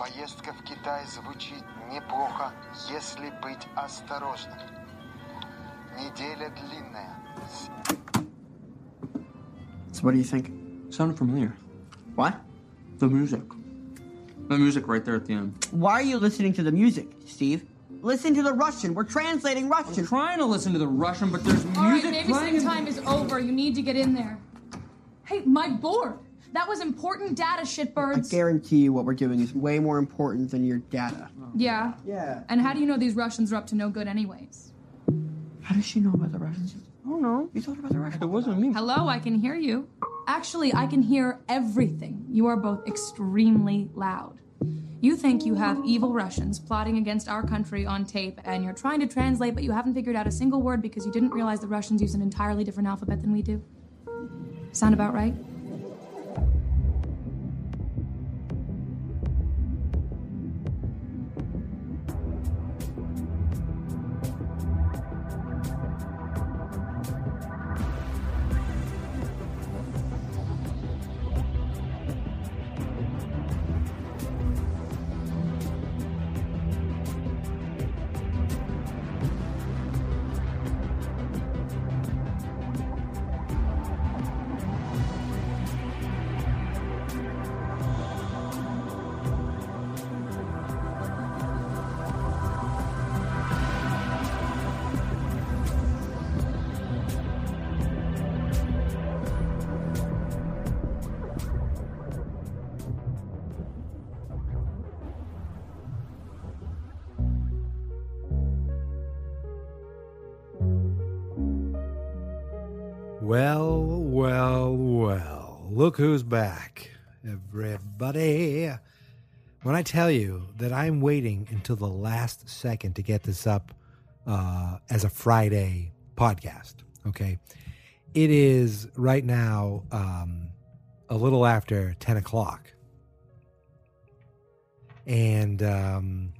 Поездка в Китай звучит неплохо, если быть осторожным. Неделя длинная. So what do you think? Sounded familiar. What? The music. The music right there at the end. Why are you listening to the music, Steve? Listen to the Russian. We're translating Russian. I'm trying to listen to the Russian, but there's All right, music playing. babysitting time is over. You need to get in there. Hey, my board. That was important data, shitbirds. I guarantee you what we're doing is way more important than your data. Yeah. Yeah. And how do you know these Russians are up to no good, anyways? How does she know about the Russians? Oh no, you thought about the Russians. It wasn't me. Hello, I can hear you. Actually, I can hear everything. You are both extremely loud. You think you have evil Russians plotting against our country on tape, and you're trying to translate, but you haven't figured out a single word because you didn't realize the Russians use an entirely different alphabet than we do. Sound about right? Look who's back, everybody. When I tell you that I'm waiting until the last second to get this up uh, as a Friday podcast, okay? It is right now um, a little after 10 o'clock. And um,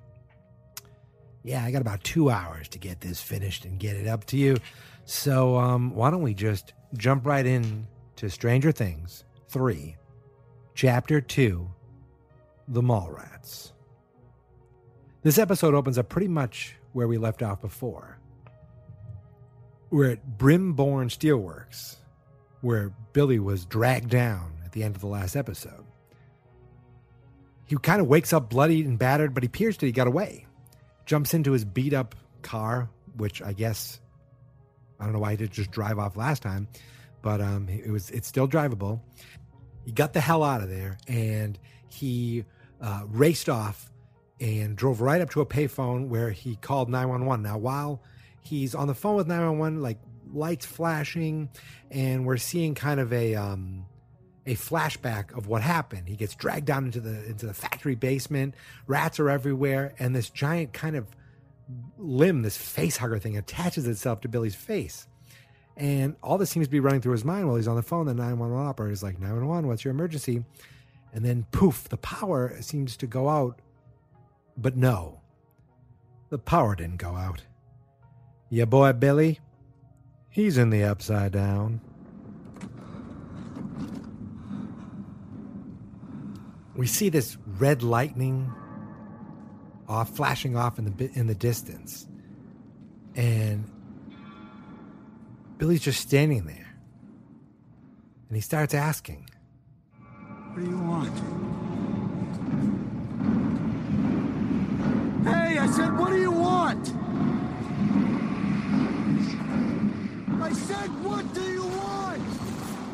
yeah, I got about two hours to get this finished and get it up to you. So um, why don't we just jump right in to Stranger Things 3, Chapter 2 The Mallrats. This episode opens up pretty much where we left off before. We're at Brimborn Steelworks, where Billy was dragged down at the end of the last episode. He kind of wakes up bloodied and battered, but he appears that he got away. Jumps into his beat up car, which I guess I don't know why he didn't just drive off last time, but um, it was it's still drivable. He got the hell out of there and he uh, raced off and drove right up to a payphone where he called 911. Now, while he's on the phone with 911, like lights flashing, and we're seeing kind of a um, a flashback of what happened. He gets dragged down into the into the factory basement. Rats are everywhere, and this giant kind of limb, this face hugger thing, attaches itself to Billy's face. And all this seems to be running through his mind while he's on the phone. The 911 operator is like, 911, what's your emergency? And then poof, the power seems to go out. But no, the power didn't go out. Your boy Billy, he's in the upside down. We see this red lightning off flashing off in the in the distance. And Billy's just standing there. And he starts asking, What do you want? Hey, I said, what do you want? I said, what do you want?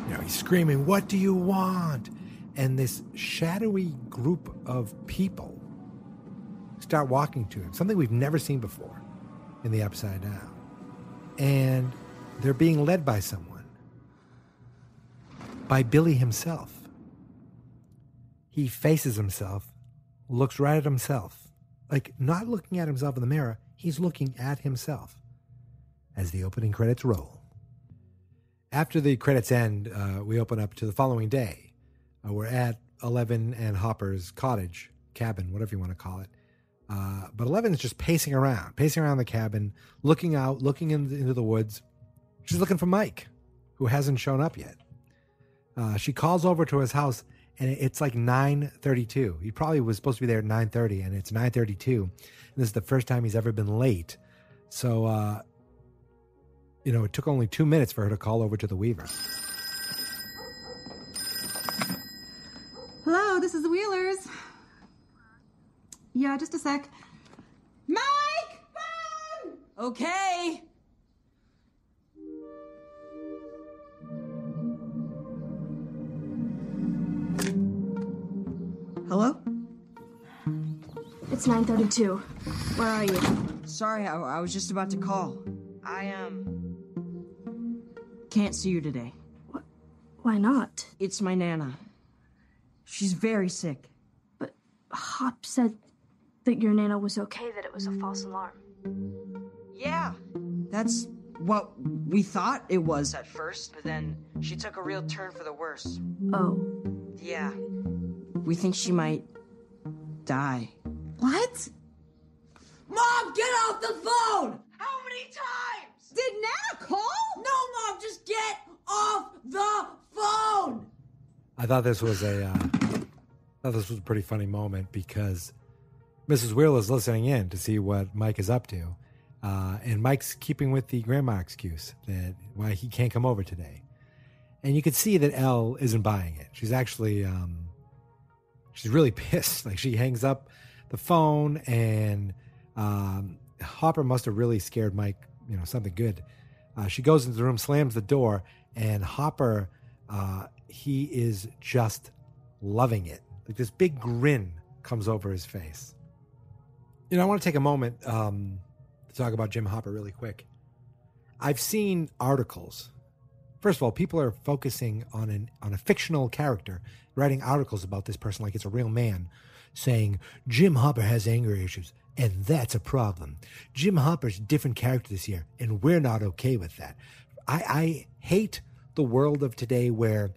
you know, he's screaming, "What do you want?" And this shadowy group of people start walking to him, something we've never seen before in the Upside Down. And they're being led by someone, by Billy himself. He faces himself looks right at himself. Like, not looking at himself in the mirror, he's looking at himself as the opening credits roll. After the credits end, uh, we open up to the following day. Uh, we're at Eleven and Hopper's cottage, cabin, whatever you want to call it. Uh, but Eleven is just pacing around, pacing around the cabin, looking out, looking in, into the woods. She's looking for Mike, who hasn't shown up yet. Uh, she calls over to his house, and it's like 9:32. He probably was supposed to be there at 9:30, and it's 9:32. And this is the first time he's ever been late. So, uh, you know, it took only two minutes for her to call over to the Weaver. Hello, this is the Wheelers. Yeah, just a sec. Mike! Phone! Okay. Hello? It's 9:32. Where are you? Sorry, I, I was just about to call. I um can't see you today. Why not? It's my nana. She's very sick. But Hop said that your nana was okay, that it was a false alarm. Yeah, that's what we thought it was at first, but then she took a real turn for the worse. Oh. Yeah. We think she might die. What? Mom, get off the phone! How many times? Did Nana call? No, Mom, just get off the phone! I thought this was a, uh, I thought this was a pretty funny moment because Mrs. Wheel is listening in to see what Mike is up to, uh, and Mike's keeping with the grandma excuse that why he can't come over today, and you could see that El isn't buying it. She's actually, um, she's really pissed. Like she hangs up the phone, and um, Hopper must have really scared Mike, you know, something good. Uh, she goes into the room, slams the door, and Hopper, uh, he is just loving it. Like this big grin comes over his face. You know, I want to take a moment um, to talk about Jim Hopper really quick. I've seen articles. First of all, people are focusing on an on a fictional character, writing articles about this person like it's a real man, saying Jim Hopper has anger issues, and that's a problem. Jim Hopper's a different character this year, and we're not okay with that. I, I hate the world of today where,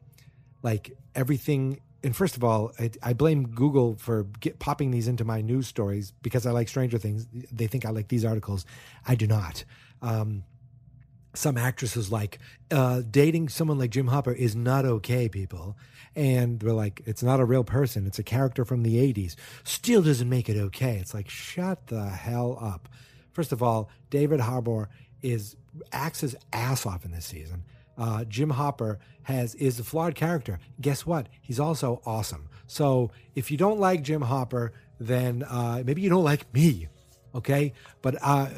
like, everything. And first of all, I, I blame Google for get, popping these into my news stories because I like Stranger Things. They think I like these articles. I do not. Um, some actresses like uh, dating someone like Jim Hopper is not okay, people. And they're like, it's not a real person. It's a character from the 80s. Still doesn't make it okay. It's like, shut the hell up. First of all, David Harbour is acts his ass off in this season. Uh, Jim Hopper has is a flawed character. Guess what? He's also awesome. So if you don't like Jim Hopper, then uh, maybe you don't like me okay? But uh,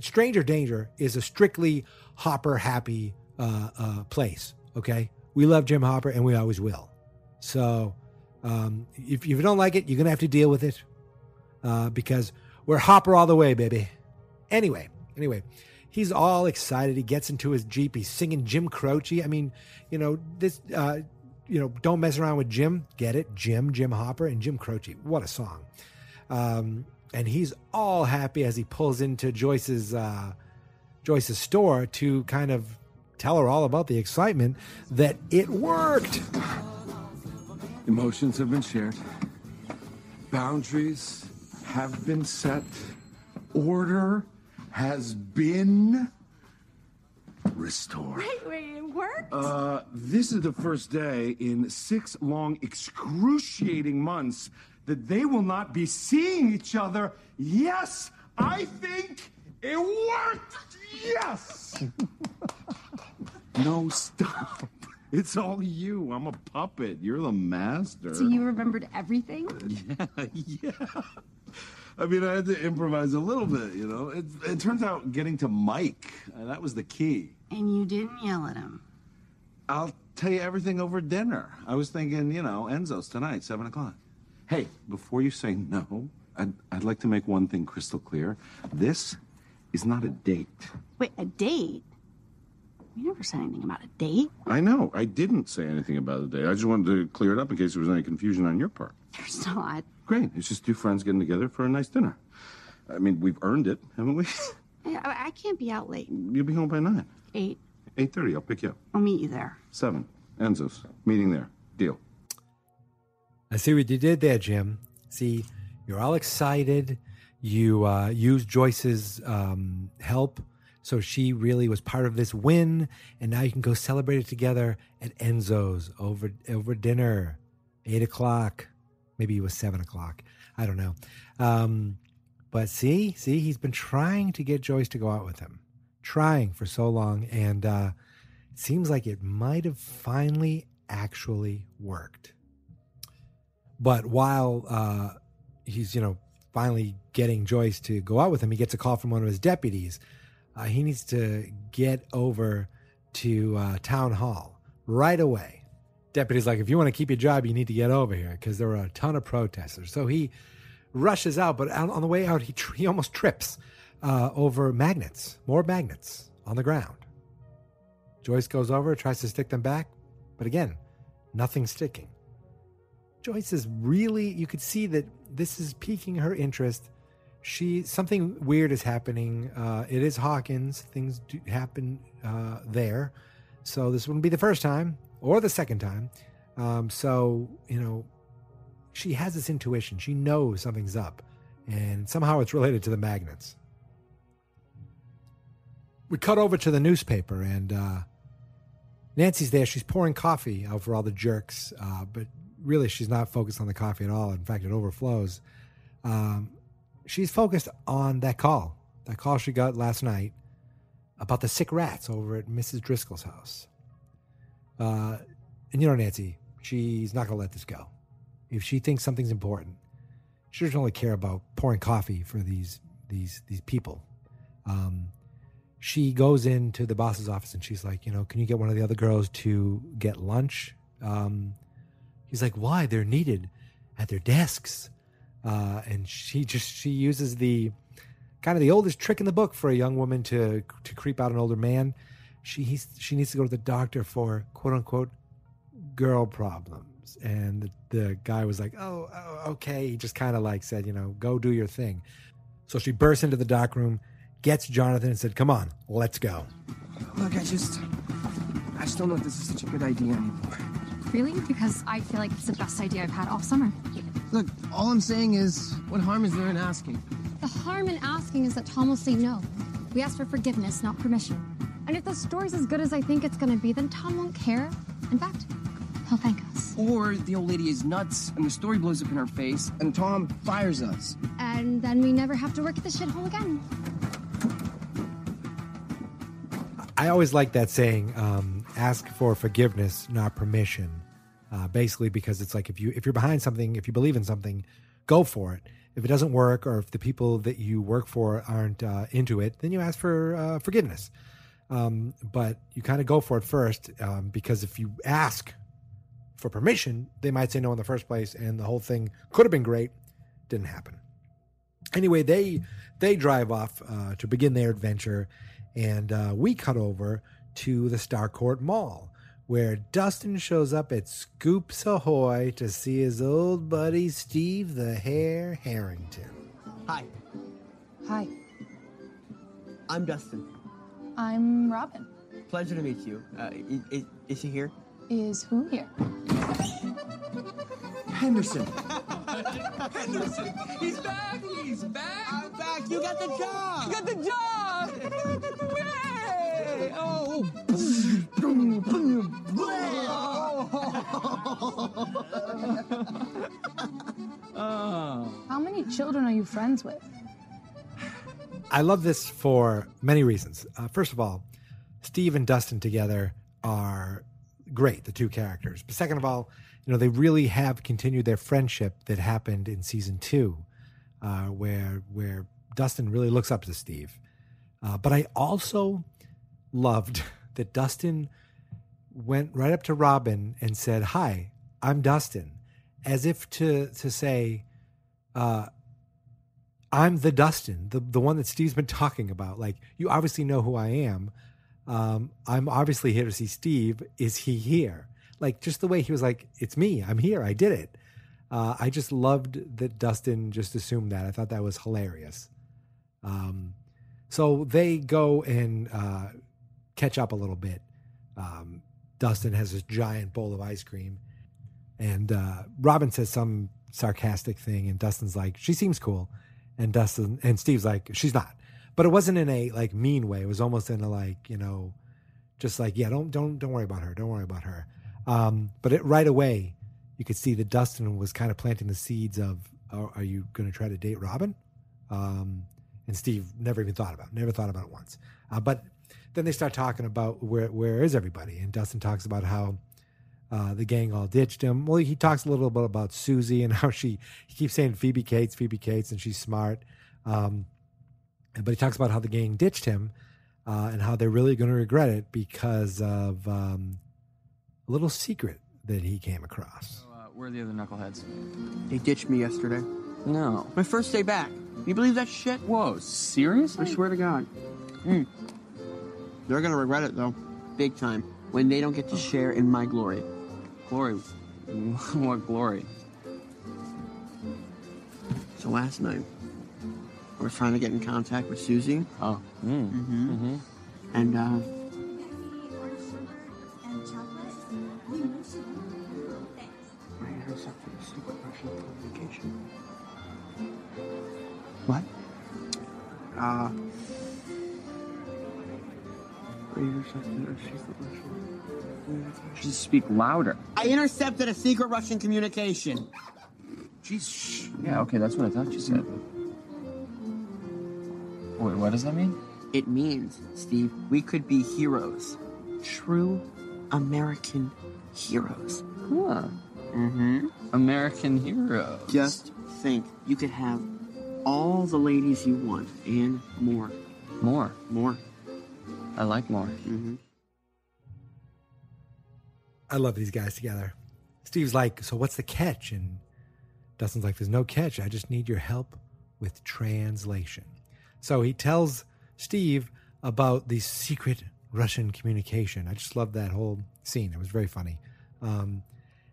stranger danger is a strictly hopper happy uh, uh, place okay? We love jim hopper and we always will. So um, if, if you don't like it you're gonna have to deal with it uh, because we're hopper all the way baby. Anyway anyway he's all excited. He gets into his jeep. He's singing jim croce. I mean you know this uh, you know don't mess around with jim. Get it? Jim jim hopper and jim croce. What a song. Um, and he's all happy as he pulls into Joyce's uh, Joyce's store to kind of tell her all about the excitement that it worked. Emotions have been shared. Boundaries have been set. Order has been restored. Wait, wait, it worked? Uh, this is the first day in six long, excruciating months that they will not be seeing each other. Yes, I think it worked. Yes. no, stop. It's all you. I'm a puppet. You're the master. So you remembered everything? Yeah, yeah. I mean, I had to improvise a little bit, you know. It, it turns out getting to Mike, uh, that was the key. And you didn't yell at him. I'll tell you everything over dinner. I was thinking, you know, Enzo's tonight, 7 o'clock. Hey, before you say no, I'd, I'd like to make one thing crystal clear. This is not a date. Wait, a date? We never said anything about a date. I know. I didn't say anything about a date. I just wanted to clear it up in case there was any confusion on your part. There's not. Of great. It's just two friends getting together for a nice dinner. I mean, we've earned it, haven't we? I, I can't be out late. You'll be home by nine. Eight. Eight thirty. I'll pick you up. I'll meet you there. Seven. Enzo's meeting there. Deal. I see what you did there, Jim. See, you're all excited. You uh, used Joyce's um, help, so she really was part of this win, and now you can go celebrate it together at Enzo's over over dinner, eight o'clock. Maybe it was seven o'clock. I don't know. Um, but see, see, he's been trying to get Joyce to go out with him, trying for so long, and uh, it seems like it might have finally actually worked. But while uh, he's, you know, finally getting Joyce to go out with him, he gets a call from one of his deputies. Uh, he needs to get over to uh, town hall right away. Deputy's like, if you want to keep your job, you need to get over here because there are a ton of protesters. So he rushes out, but on, on the way out, he, tr- he almost trips uh, over magnets, more magnets on the ground. Joyce goes over, tries to stick them back, but again, nothing sticking. Joyce is really, you could see that this is piquing her interest. She, something weird is happening. Uh, it is Hawkins. Things do happen uh, there. So this wouldn't be the first time or the second time. Um, so, you know, she has this intuition. She knows something's up, and somehow it's related to the magnets. We cut over to the newspaper, and uh, Nancy's there. She's pouring coffee out for all the jerks, uh, but really, she's not focused on the coffee at all. In fact, it overflows. Um, she's focused on that call, that call she got last night about the sick rats over at Mrs. Driscoll's house. Uh, and you know, Nancy, she's not going to let this go. If she thinks something's important, she doesn't only care about pouring coffee for these these these people. Um, she goes into the boss's office and she's like, you know, can you get one of the other girls to get lunch? Um, he's like, why? They're needed at their desks. Uh, and she just she uses the kind of the oldest trick in the book for a young woman to to creep out an older man. She he's, she needs to go to the doctor for quote unquote girl problems. And the, the guy was like, oh, oh okay. He just kind of like said, you know, go do your thing. So she bursts into the doc room, gets Jonathan, and said, come on, let's go. Look, I just. I just don't know if this is such a good idea anymore. Really? Because I feel like it's the best idea I've had all summer. Look, all I'm saying is, what harm is there in asking? The harm in asking is that Tom will say no. We asked for forgiveness, not permission. And if the story's as good as I think it's gonna be, then Tom won't care. In fact, he'll thank us. Or the old lady is nuts and the story blows up in her face and Tom fires us. And then we never have to work at the shithole again. I always like that saying, um, ask for forgiveness, not permission. Uh, basically, because it's like if you if you're behind something, if you believe in something, go for it. If it doesn't work, or if the people that you work for aren't uh, into it, then you ask for uh, forgiveness. Um, but you kind of go for it first, um, because if you ask for permission, they might say no in the first place, and the whole thing could have been great, didn't happen. Anyway, they they drive off uh, to begin their adventure, and uh, we cut over to the Starcourt Mall, where Dustin shows up at Scoops Ahoy to see his old buddy Steve the Hair Harrington. Hi, Hi, I'm Dustin. I'm Robin. Pleasure to meet you. Uh, is, is, is he here? Is who here? Henderson. Henderson, he's back! He's back! I'm back! You got the job! You got the job! How many children are you friends with? I love this for many reasons. Uh, first of all, Steve and Dustin together are great, the two characters. But second of all, you know, they really have continued their friendship that happened in season two, uh, where where Dustin really looks up to Steve. Uh, but I also loved that Dustin went right up to Robin and said, "Hi, I'm Dustin," as if to to say, uh, "I'm the Dustin, the the one that Steve's been talking about. Like, you obviously know who I am. Um, I'm obviously here to see Steve. Is he here?" Like just the way he was like, "It's me. I'm here. I did it." Uh, I just loved that Dustin just assumed that. I thought that was hilarious. Um, so they go and uh, catch up a little bit. Um, Dustin has this giant bowl of ice cream, and uh, Robin says some sarcastic thing, and Dustin's like, "She seems cool," and Dustin and Steve's like, "She's not," but it wasn't in a like mean way. It was almost in a like you know, just like yeah, don't don't don't worry about her, don't worry about her. Um, but it right away, you could see that Dustin was kind of planting the seeds of, "Are, are you going to try to date Robin?" Um, and Steve never even thought about, it, never thought about it once. Uh, but then they start talking about where where is everybody, and Dustin talks about how uh, the gang all ditched him. Well, he talks a little bit about Susie and how she he keeps saying Phoebe Cates, Phoebe Cates, and she's smart. Um, but he talks about how the gang ditched him uh, and how they're really going to regret it because of um, a little secret that he came across. Uh, where are the other knuckleheads? They ditched me yesterday. No. My first day back. You believe that shit? Whoa, seriously? I swear to God. Mm. They're gonna regret it though, big time, when they don't get to share in my glory. Glory? what glory? So last night, I was trying to get in contact with Susie. Oh. Mm. Mm-hmm. Mm-hmm. And uh, Just speak louder. I intercepted a secret Russian communication. Jeez. Shh. Yeah, okay, that's what I thought you said. Wait, what does that mean? It means, Steve, we could be heroes. True American heroes. Huh. Mm-hmm. American hero. Just think, you could have all the ladies you want and more. More. More. I like more. Mm-hmm. I love these guys together. Steve's like, so what's the catch? And Dustin's like, there's no catch. I just need your help with translation. So he tells Steve about the secret Russian communication. I just love that whole scene. It was very funny. Um,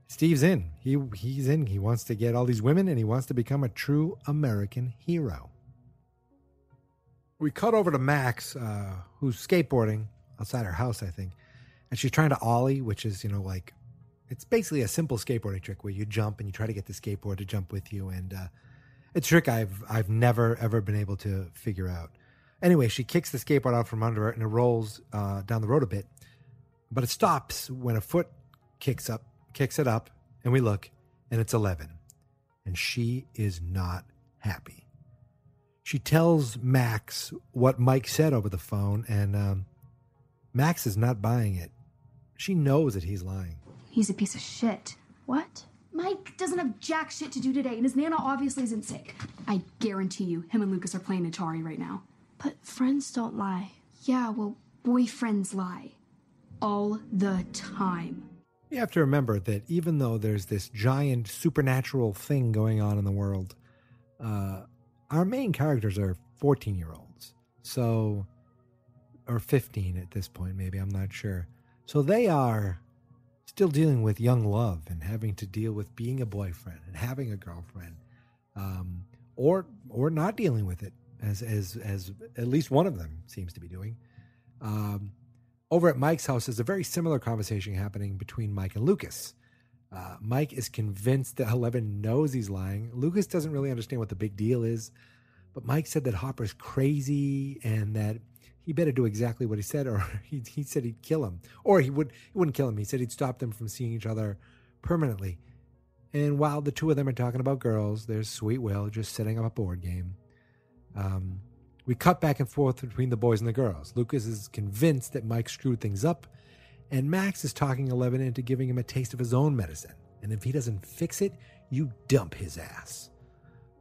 Steve's in. He he's in. He wants to get all these women, and he wants to become a true American hero. We cut over to Max, uh, who's skateboarding outside her house, I think, and she's trying to ollie, which is you know like it's basically a simple skateboarding trick where you jump and you try to get the skateboard to jump with you, and uh, it's a trick I've I've never ever been able to figure out. Anyway, she kicks the skateboard out from under her and it rolls uh, down the road a bit, but it stops when a foot kicks up, kicks it up, and we look, and it's Eleven, and she is not happy. She tells Max what Mike said over the phone, and um, Max is not buying it. She knows that he's lying. He's a piece of shit. What? Mike doesn't have jack shit to do today, and his Nana obviously isn't sick. I guarantee you, him and Lucas are playing Atari right now. But friends don't lie. Yeah, well, boyfriends lie. All the time. You have to remember that even though there's this giant supernatural thing going on in the world, uh, our main characters are 14 year olds. So, or 15 at this point, maybe, I'm not sure. So they are still dealing with young love and having to deal with being a boyfriend and having a girlfriend, um, or or not dealing with it, as as as at least one of them seems to be doing. Um, over at Mike's house, there's a very similar conversation happening between Mike and Lucas. Uh, Mike is convinced that Eleven knows he's lying. Lucas doesn't really understand what the big deal is, but Mike said that Hopper's crazy and that he better do exactly what he said, or he, he said he'd kill him, or he would he wouldn't kill him. He said he'd stop them from seeing each other permanently. And while the two of them are talking about girls, there's Sweet Will just setting up a board game. Um, we cut back and forth between the boys and the girls. Lucas is convinced that Mike screwed things up, and Max is talking Eleven into giving him a taste of his own medicine. And if he doesn't fix it, you dump his ass.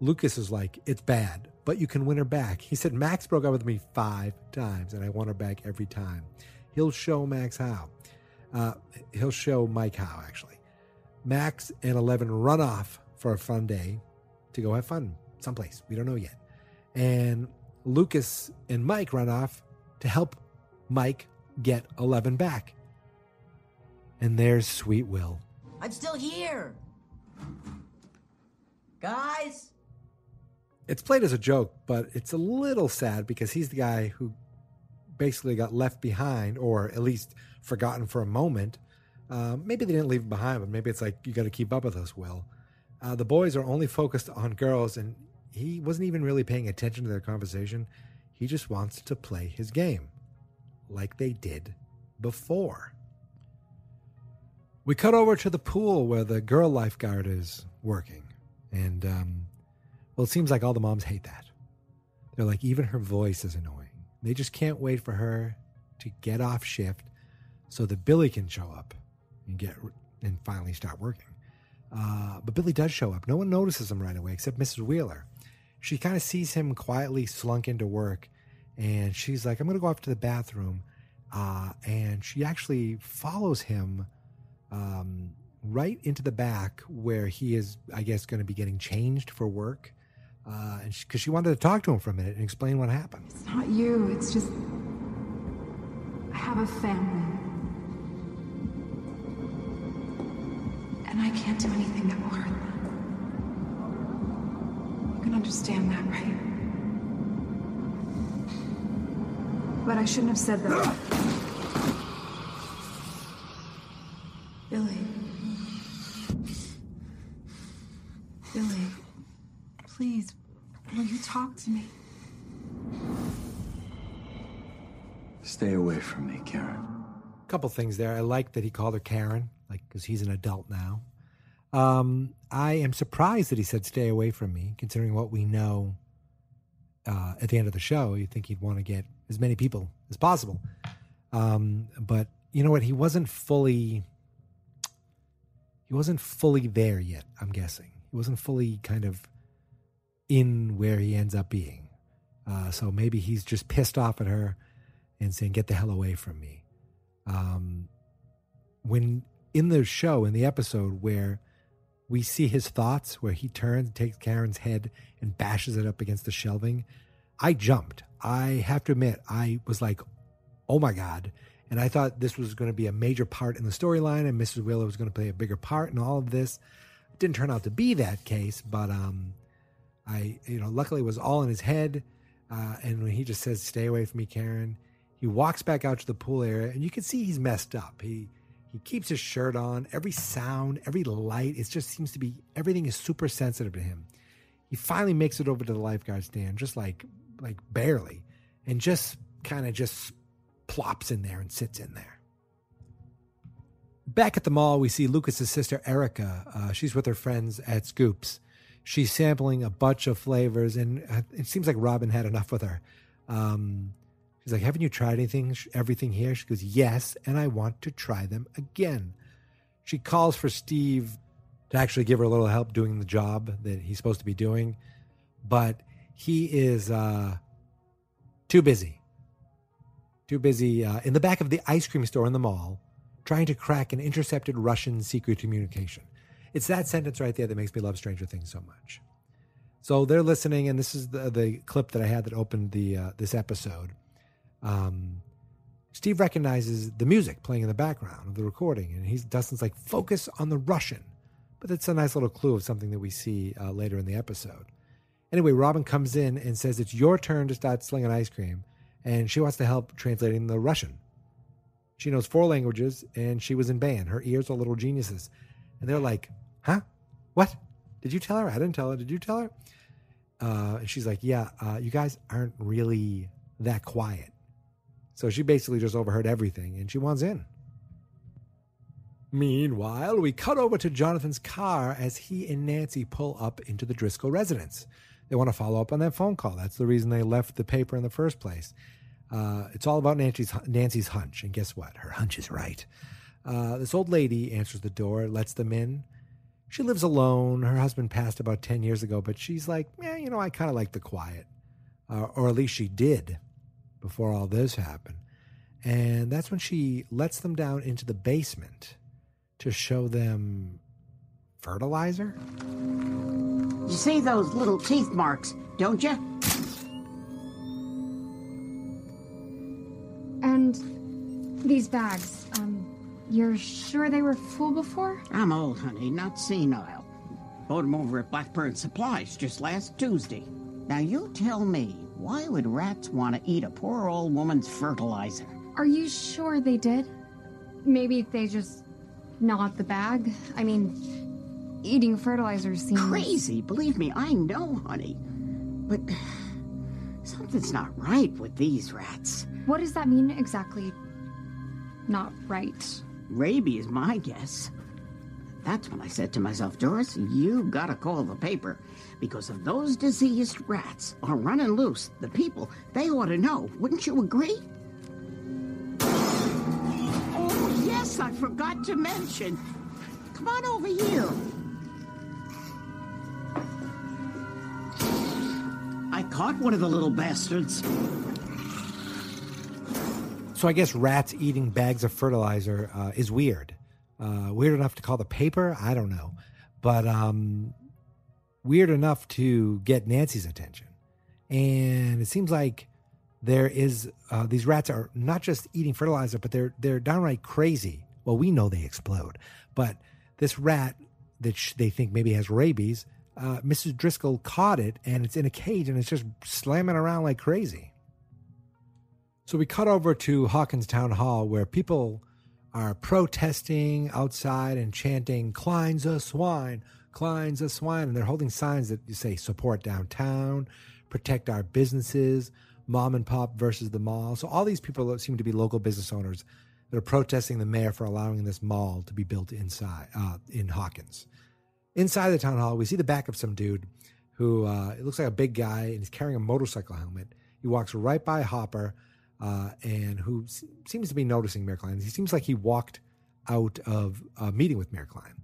Lucas is like, It's bad, but you can win her back. He said, Max broke up with me five times, and I want her back every time. He'll show Max how. Uh, he'll show Mike how, actually. Max and Eleven run off for a fun day to go have fun someplace. We don't know yet. And Lucas and Mike run off to help Mike get Eleven back. And there's Sweet Will. I'm still here. Guys? It's played as a joke, but it's a little sad because he's the guy who basically got left behind, or at least forgotten for a moment. Uh, maybe they didn't leave him behind, but maybe it's like you got to keep up with us, Will. Uh, the boys are only focused on girls, and he wasn't even really paying attention to their conversation. He just wants to play his game, like they did before. We cut over to the pool where the girl lifeguard is working, and um, well, it seems like all the moms hate that. They're like, even her voice is annoying. They just can't wait for her to get off shift so that Billy can show up and get and finally start working. Uh, but Billy does show up. No one notices him right away except Mrs. Wheeler. She kind of sees him quietly slunk into work, and she's like, "I'm going to go off to the bathroom." Uh, and she actually follows him um, right into the back where he is, I guess, going to be getting changed for work. Uh, because she, she wanted to talk to him for a minute and explain what happened. It's not you, it's just. I have a family. And I can't do anything that will hurt them. You can understand that, right? But I shouldn't have said that. Billy. Billy. Please, will you talk to me? Stay away from me, Karen. A couple things there. I like that he called her Karen, like because he's an adult now. Um, I am surprised that he said "stay away from me," considering what we know. Uh, at the end of the show, you think he'd want to get as many people as possible, um, but you know what? He wasn't fully. He wasn't fully there yet. I'm guessing he wasn't fully kind of in where he ends up being. Uh, so maybe he's just pissed off at her and saying, "Get the hell away from me." Um, when in the show, in the episode where we see his thoughts, where he turns, takes Karen's head, and bashes it up against the shelving, I jumped. I have to admit, I was like, "Oh my god!" And I thought this was going to be a major part in the storyline, and Mrs. Wheeler was going to play a bigger part in all of this. It didn't turn out to be that case, but um, I, you know, luckily it was all in his head. Uh, and when he just says, "Stay away from me, Karen," he walks back out to the pool area, and you can see he's messed up. He he keeps his shirt on. Every sound, every light, it just seems to be everything is super sensitive to him. He finally makes it over to the lifeguard stand, just like like barely, and just kind of just plops in there and sits in there. Back at the mall, we see Lucas's sister Erica. Uh, she's with her friends at Scoops. She's sampling a bunch of flavors, and uh, it seems like Robin had enough with her. Um, she's like, "Haven't you tried anything? Everything here?" She goes, "Yes, and I want to try them again." She calls for Steve to actually give her a little help doing the job that he's supposed to be doing, but he is uh, too busy. Too busy uh, in the back of the ice cream store in the mall, trying to crack an intercepted Russian secret communication. It's that sentence right there that makes me love Stranger Things so much. So they're listening, and this is the, the clip that I had that opened the uh, this episode. Um, Steve recognizes the music playing in the background of the recording, and he's Dustin's like, "Focus on the Russian," but it's a nice little clue of something that we see uh, later in the episode. Anyway, Robin comes in and says it's your turn to start slinging ice cream, and she wants to help translating the Russian. She knows four languages, and she was in band. Her ears are little geniuses, and they're like, "Huh? What? Did you tell her? I didn't tell her. Did you tell her?" Uh, and she's like, "Yeah, uh, you guys aren't really that quiet." So she basically just overheard everything, and she wants in. Meanwhile, we cut over to Jonathan's car as he and Nancy pull up into the Driscoll residence. They want to follow up on that phone call. That's the reason they left the paper in the first place. Uh, it's all about Nancy's Nancy's hunch, and guess what? Her hunch is right. Uh, this old lady answers the door, lets them in. She lives alone. Her husband passed about ten years ago, but she's like, yeah, you know, I kind of like the quiet, uh, or at least she did before all this happened. And that's when she lets them down into the basement to show them fertilizer. You see those little teeth marks, don't you? And these bags, um, you're sure they were full before? I'm old, honey, not senile. Bought them over at Blackburn Supplies just last Tuesday. Now you tell me, why would rats want to eat a poor old woman's fertilizer? Are you sure they did? Maybe they just gnawed the bag? I mean, eating fertilizer seems. Crazy, believe me, I know, honey. But something's not right with these rats. What does that mean exactly? Not right. Rabies, my guess. That's when I said to myself, Doris, you gotta call the paper. Because if those diseased rats are running loose, the people, they ought to know. Wouldn't you agree? Oh, yes, I forgot to mention. Come on over here. I caught one of the little bastards. So I guess rats eating bags of fertilizer uh, is weird. Uh, weird enough to call the paper? I don't know. But um, weird enough to get Nancy's attention. And it seems like there is uh, these rats are not just eating fertilizer, but they're they're downright crazy. Well, we know they explode, but this rat that sh- they think maybe has rabies, uh, Mrs. Driscoll caught it and it's in a cage and it's just slamming around like crazy. So we cut over to Hawkins Town Hall where people are protesting outside and chanting, Kline's a swine, Kline's a swine. And they're holding signs that say support downtown, protect our businesses, mom and pop versus the mall. So all these people seem to be local business owners that are protesting the mayor for allowing this mall to be built inside uh, in Hawkins. Inside the town hall, we see the back of some dude who uh, it looks like a big guy and he's carrying a motorcycle helmet. He walks right by Hopper uh, and who seems to be noticing Mayor Kline. He seems like he walked out of a meeting with Mayor Kline.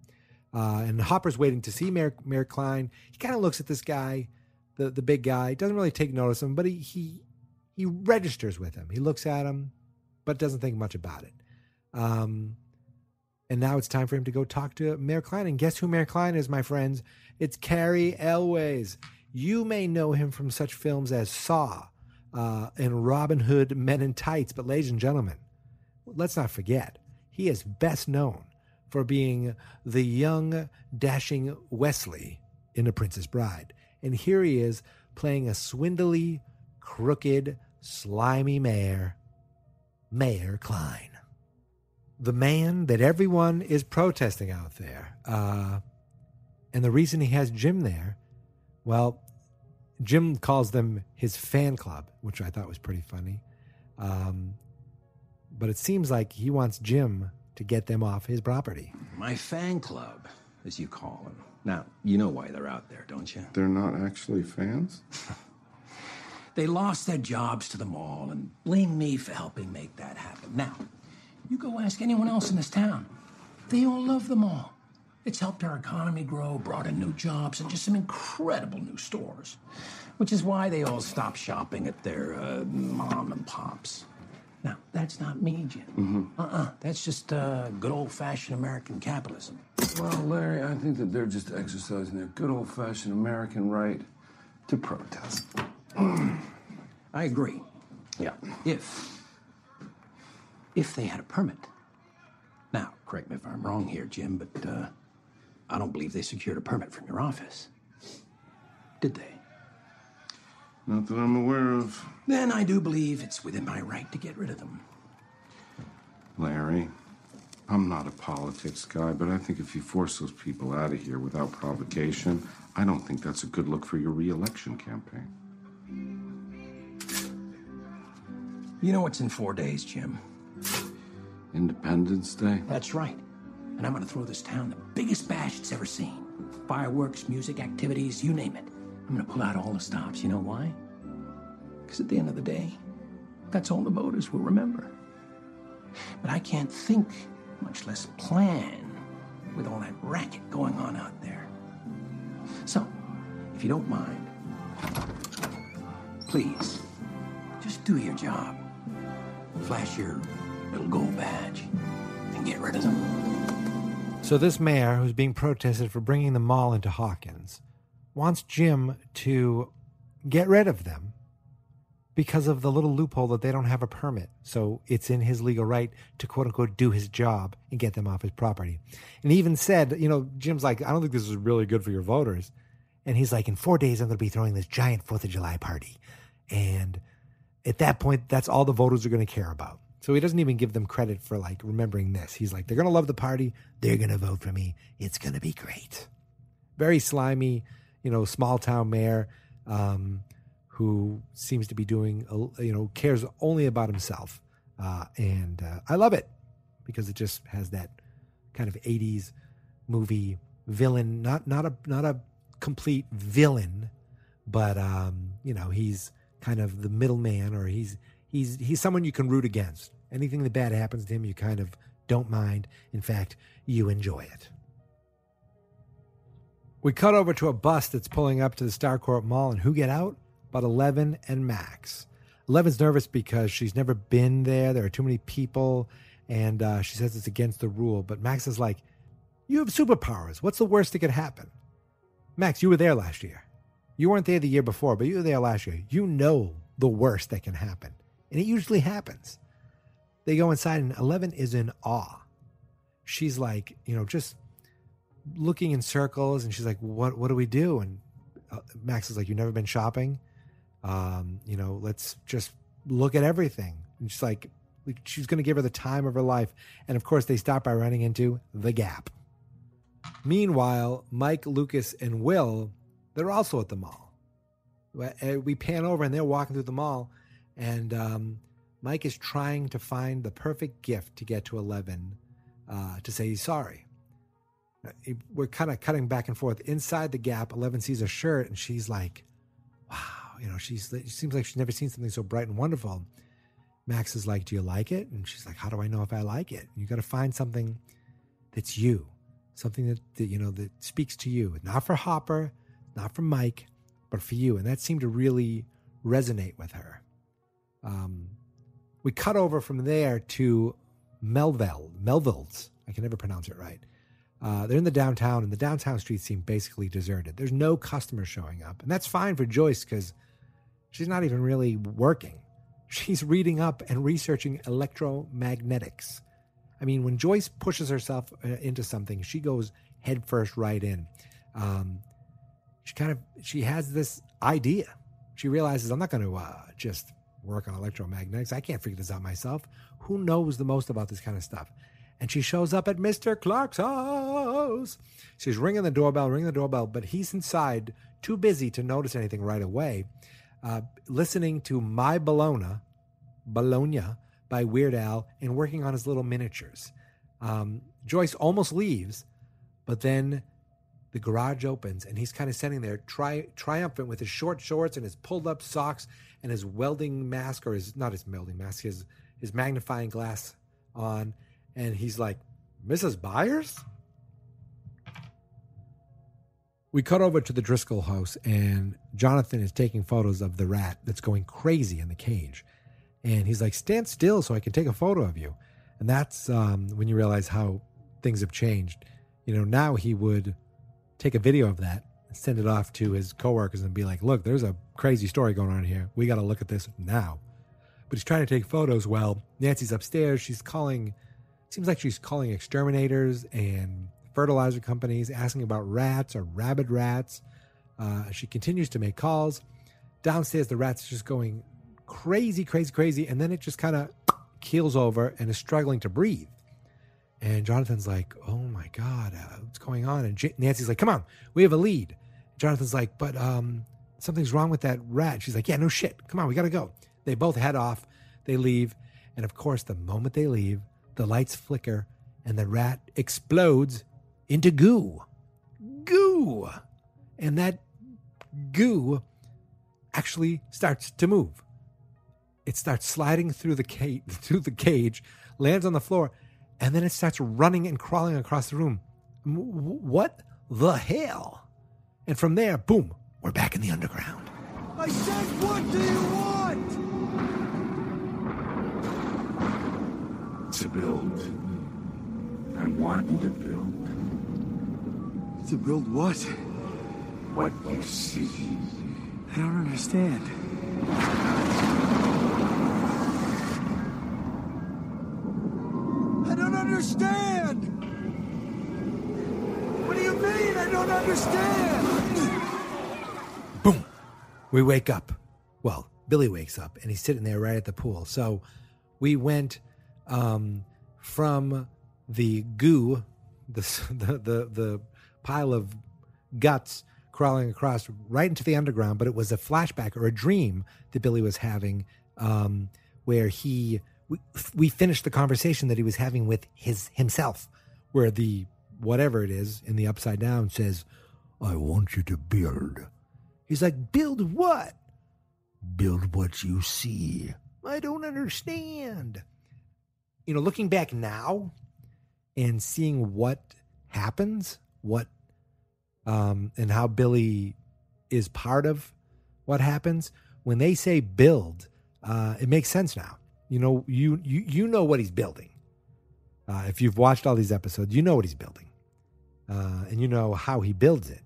Uh, and Hopper's waiting to see Mayor, Mayor Kline. He kind of looks at this guy, the, the big guy, doesn't really take notice of him, but he, he, he registers with him. He looks at him, but doesn't think much about it. Um, and now it's time for him to go talk to Mayor Kline. And guess who Mayor Kline is, my friends? It's Cary Elwes. You may know him from such films as Saw uh, and Robin Hood Men in Tights. But, ladies and gentlemen, let's not forget, he is best known for being the young, dashing Westley in The Princess Bride. And here he is playing a swindly, crooked, slimy mayor, Mayor Kline. The man that everyone is protesting out there. Uh, and the reason he has Jim there, well, Jim calls them his fan club, which I thought was pretty funny. Um, but it seems like he wants Jim to get them off his property. My fan club, as you call them. Now, you know why they're out there, don't you? They're not actually fans? They lost their jobs to the mall and blame me for helping make that happen. Now, you go ask anyone else in this town. They all love the mall. It's helped our economy grow, brought in new jobs, and just some incredible new stores. Which is why they all stop shopping at their uh, mom and pops. Now, that's not me, Jim. Mm-hmm. Uh-uh. That's just uh, good old-fashioned American capitalism. Well, Larry, I think that they're just exercising their good old fashioned American right to protest. I agree. Yeah. If. If they had a permit. Now, correct me if I'm wrong here, Jim, but uh, I don't believe they secured a permit from your office. Did they? Not that I'm aware of. Then I do believe it's within my right to get rid of them. Larry, I'm not a politics guy, but I think if you force those people out of here without provocation, I don't think that's a good look for your reelection campaign. You know what's in four days, Jim? Independence Day? That's right. And I'm gonna throw this town the biggest bash it's ever seen. Fireworks, music, activities, you name it. I'm gonna pull out all the stops. You know why? Because at the end of the day, that's all the voters will remember. But I can't think, much less plan, with all that racket going on out there. So, if you don't mind, please, just do your job. Flash your little gold badge and get rid of them. So this mayor, who's being protested for bringing the mall into Hawkins, wants Jim to get rid of them because of the little loophole that they don't have a permit. So it's in his legal right to quote unquote do his job and get them off his property. And he even said, you know, Jim's like, I don't think this is really good for your voters. And he's like, in four days, I'm going to be throwing this giant Fourth of July party. And at that point, that's all the voters are going to care about. So he doesn't even give them credit for like remembering this. He's like, they're going to love the party. They're going to vote for me. It's going to be great. Very slimy, you know, small town mayor. Um, who seems to be doing, you know, cares only about himself. Uh, and uh, I love it because it just has that kind of 80s movie villain, not, not a, not a complete villain, but, um, you know, he's kind of the middleman or he's, he's, he's someone you can root against. Anything that bad happens to him, you kind of don't mind. In fact, you enjoy it. We cut over to a bus that's pulling up to the Starcourt Mall, and who get out? but Eleven and Max. Eleven's nervous because she's never been there. There are too many people, and uh, she says it's against the rule. But Max is like, You have superpowers. What's the worst that could happen? Max, you were there last year. You weren't there the year before, but you were there last year. You know the worst that can happen. And it usually happens. They go inside, and Eleven is in awe. She's like, you know, just looking in circles, and she's like, What, what do we do? And uh, Max is like, You've never been shopping? Um, you know, let's just look at everything. And she's like, she's going to give her the time of her life. And of course, they stop by running into the Gap. Meanwhile, Mike, Lucas, and Will, they're also at the mall. Uh, we pan over and they're walking through the mall, and um, Mike is trying to find the perfect gift to get to Eleven uh, to say he's sorry. Uh, we're kind of cutting back and forth. Inside the Gap, Eleven sees a shirt and she's like, wow you know, she's she seems like she's never seen something so bright and wonderful. Max is like, "Do you like it?" And she's like, "How do I know if I like it?" You got to find something that's you, something that, that you know that speaks to you, not for Hopper, not for Mike, but for you. And that seemed to really resonate with her. Um, we cut over from there to Melville, Melville's. I can never pronounce it right. Uh, they're in the downtown, and the downtown streets seem basically deserted. There's no customers showing up, and that's fine for Joyce because she's not even really working. She's reading up and researching electromagnetics. I mean, when Joyce pushes herself uh, into something, she goes headfirst right in. Um, she kind of she has this idea. She realizes I'm not going to uh, just work on electromagnetics. I can't figure this out myself. Who knows the most about this kind of stuff? And she shows up at Mr. Clark's house. She's ringing the doorbell, ringing the doorbell, but he's inside, too busy to notice anything right away uh, listening to My Bologna, Bologna by Weird Al, and working on his little miniatures. Um, Joyce almost leaves, but then the garage opens and he's kind of sitting there tri- triumphant with his short shorts and his pulled up socks and his welding mask or his not his welding mask his his magnifying glass on and he's like mrs byers we cut over to the Driscoll house, and Jonathan is taking photos of the rat that's going crazy in the cage. And he's like, Stand still so I can take a photo of you. And that's um, when you realize how things have changed. You know, now he would take a video of that send it off to his coworkers and be like, Look, there's a crazy story going on here. We got to look at this now. But he's trying to take photos. Well, Nancy's upstairs. She's calling, seems like she's calling exterminators and fertilizer companies, asking about rats or rabid rats. Uh, she continues to make calls. Downstairs, the rat's just going crazy, crazy, crazy. And then it just kind of keels over and is struggling to breathe. And Jonathan's like, oh my God, uh, what's going on? And J- Nancy's like, come on, we have a lead. Jonathan's like, but um, something's wrong with that rat. She's like, yeah, no shit. Come on, we got to go. They both head off. They leave. And of course, the moment they leave, the lights flicker and the rat explodes into goo. Goo. And that goo actually starts to move. It starts sliding through the cage, through the cage, lands on the floor, and then it starts running and crawling across the room. What the hell? And from there, boom, we're back in the underground. I said, what do you want? To build. I want to build. To build what? What you see. I don't understand. I don't understand! What do you mean I don't understand? We wake up. Well, Billy wakes up and he's sitting there right at the pool. So we went um, from the goo, the, the the the pile of guts crawling across right into the underground, but it was a flashback or a dream that Billy was having, um, where he we, we finished the conversation that he was having with his himself, where the whatever it is in the upside down says, "I want you to build." He's like, "Build what?" Build what you see. I don't understand. You know, looking back now and seeing what happens, what um and how Billy is part of what happens, when they say build, uh it makes sense now. You know, you you you know what he's building. Uh if you've watched all these episodes, you know what he's building. Uh and you know how he builds it.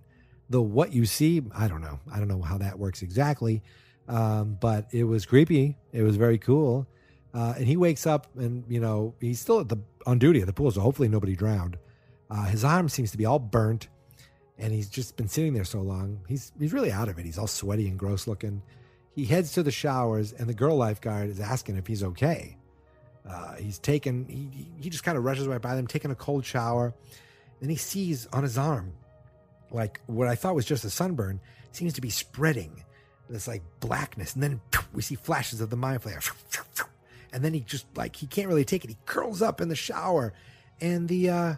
The what you see, I don't know. I don't know how that works exactly um, but it was creepy. It was very cool. Uh, and he wakes up and, you know, he's still at the on duty at the pool, so hopefully nobody drowned. Uh, his arm seems to be all burnt, and he's just been sitting there so long. He's he's really out of it. He's all sweaty and gross looking. He heads to the showers, and the girl lifeguard is asking if he's okay. Uh, he's taken. He he just kind of rushes right by them, taking a cold shower. Then he sees on his arm, like what I thought was just a sunburn, seems to be spreading this like blackness, and then we see flashes of the Mind Flayer. And then he just like he can't really take it. He curls up in the shower, and the uh,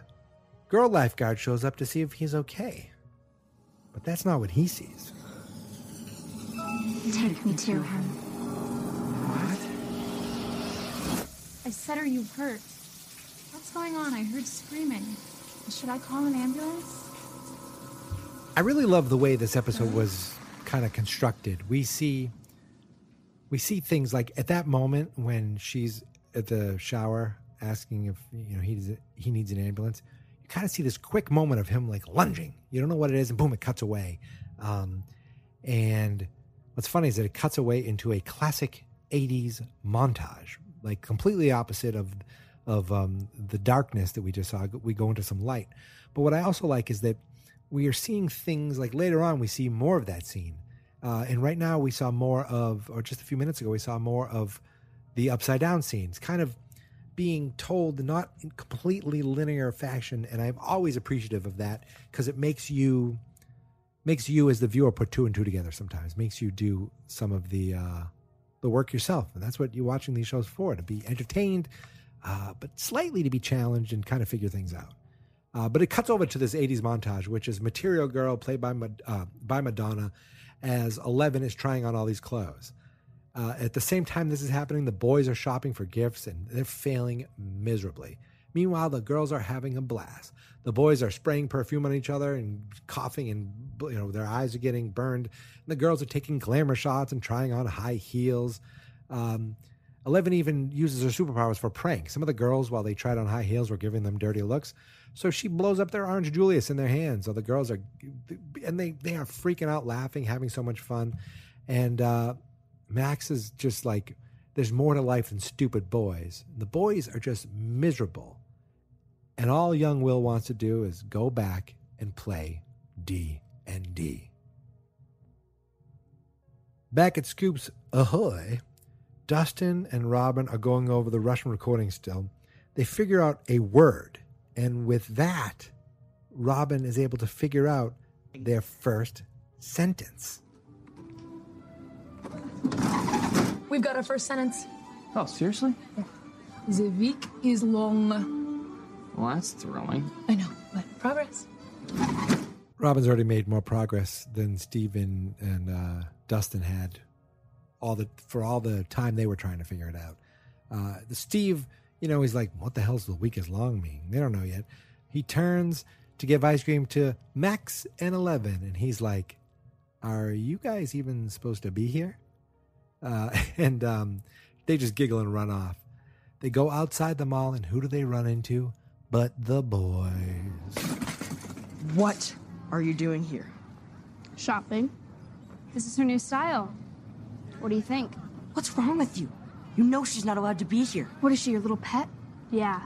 girl lifeguard shows up to see if he's okay. But that's not what he sees. Take me to him. What? I said, Are you hurt? What's going on? I heard screaming. Should I call an ambulance? I really love the way this episode was kind of constructed. We see we see things like at that moment when she's at the shower asking if you know he he needs an ambulance. You kind of see this quick moment of him like lunging. You don't know what it is, and boom, it cuts away. Um, and what's funny is that it cuts away into a classic '80s montage, like completely opposite of of um, the darkness that we just saw. We go into some light. But what I also like is that we are seeing things like later on we see more of that scene. Uh, and right now we saw more of or just a few minutes ago we saw more of the upside down scenes kind of being told not in completely linear fashion and i'm always appreciative of that because it makes you makes you as the viewer put two and two together sometimes makes you do some of the uh, the work yourself and that's what you're watching these shows for to be entertained uh, but slightly to be challenged and kind of figure things out uh, but it cuts over to this 80s montage, which is Material Girl, played by, uh, by Madonna, as Eleven is trying on all these clothes. Uh, at the same time this is happening, the boys are shopping for gifts and they're failing miserably. Meanwhile, the girls are having a blast. The boys are spraying perfume on each other and coughing, and you know their eyes are getting burned. And the girls are taking glamour shots and trying on high heels. Um, Eleven even uses her superpowers for pranks. Some of the girls, while they tried on high heels, were giving them dirty looks. So she blows up their orange Julius in their hands. So the girls are, and they they are freaking out, laughing, having so much fun. And uh, Max is just like, there's more to life than stupid boys. The boys are just miserable, and all young Will wants to do is go back and play D and D. Back at Scoops Ahoy, Dustin and Robin are going over the Russian recording still. They figure out a word, and with that, Robin is able to figure out their first sentence. We've got our first sentence. Oh, seriously? The week is long. Well, that's thrilling. I know, but progress. Robin's already made more progress than Steven and uh, Dustin had all the for all the time they were trying to figure it out. Uh, the Steve, you know, he's like, "What the hell's the week is long mean?" They don't know yet. He turns to give ice cream to Max and Eleven, and he's like, "Are you guys even supposed to be here?" Uh, and um, they just giggle and run off. They go outside the mall, and who do they run into? But the boys. What are you doing here? Shopping. This is her new style. What do you think? What's wrong with you? You know she's not allowed to be here. What is she, your little pet? Yeah.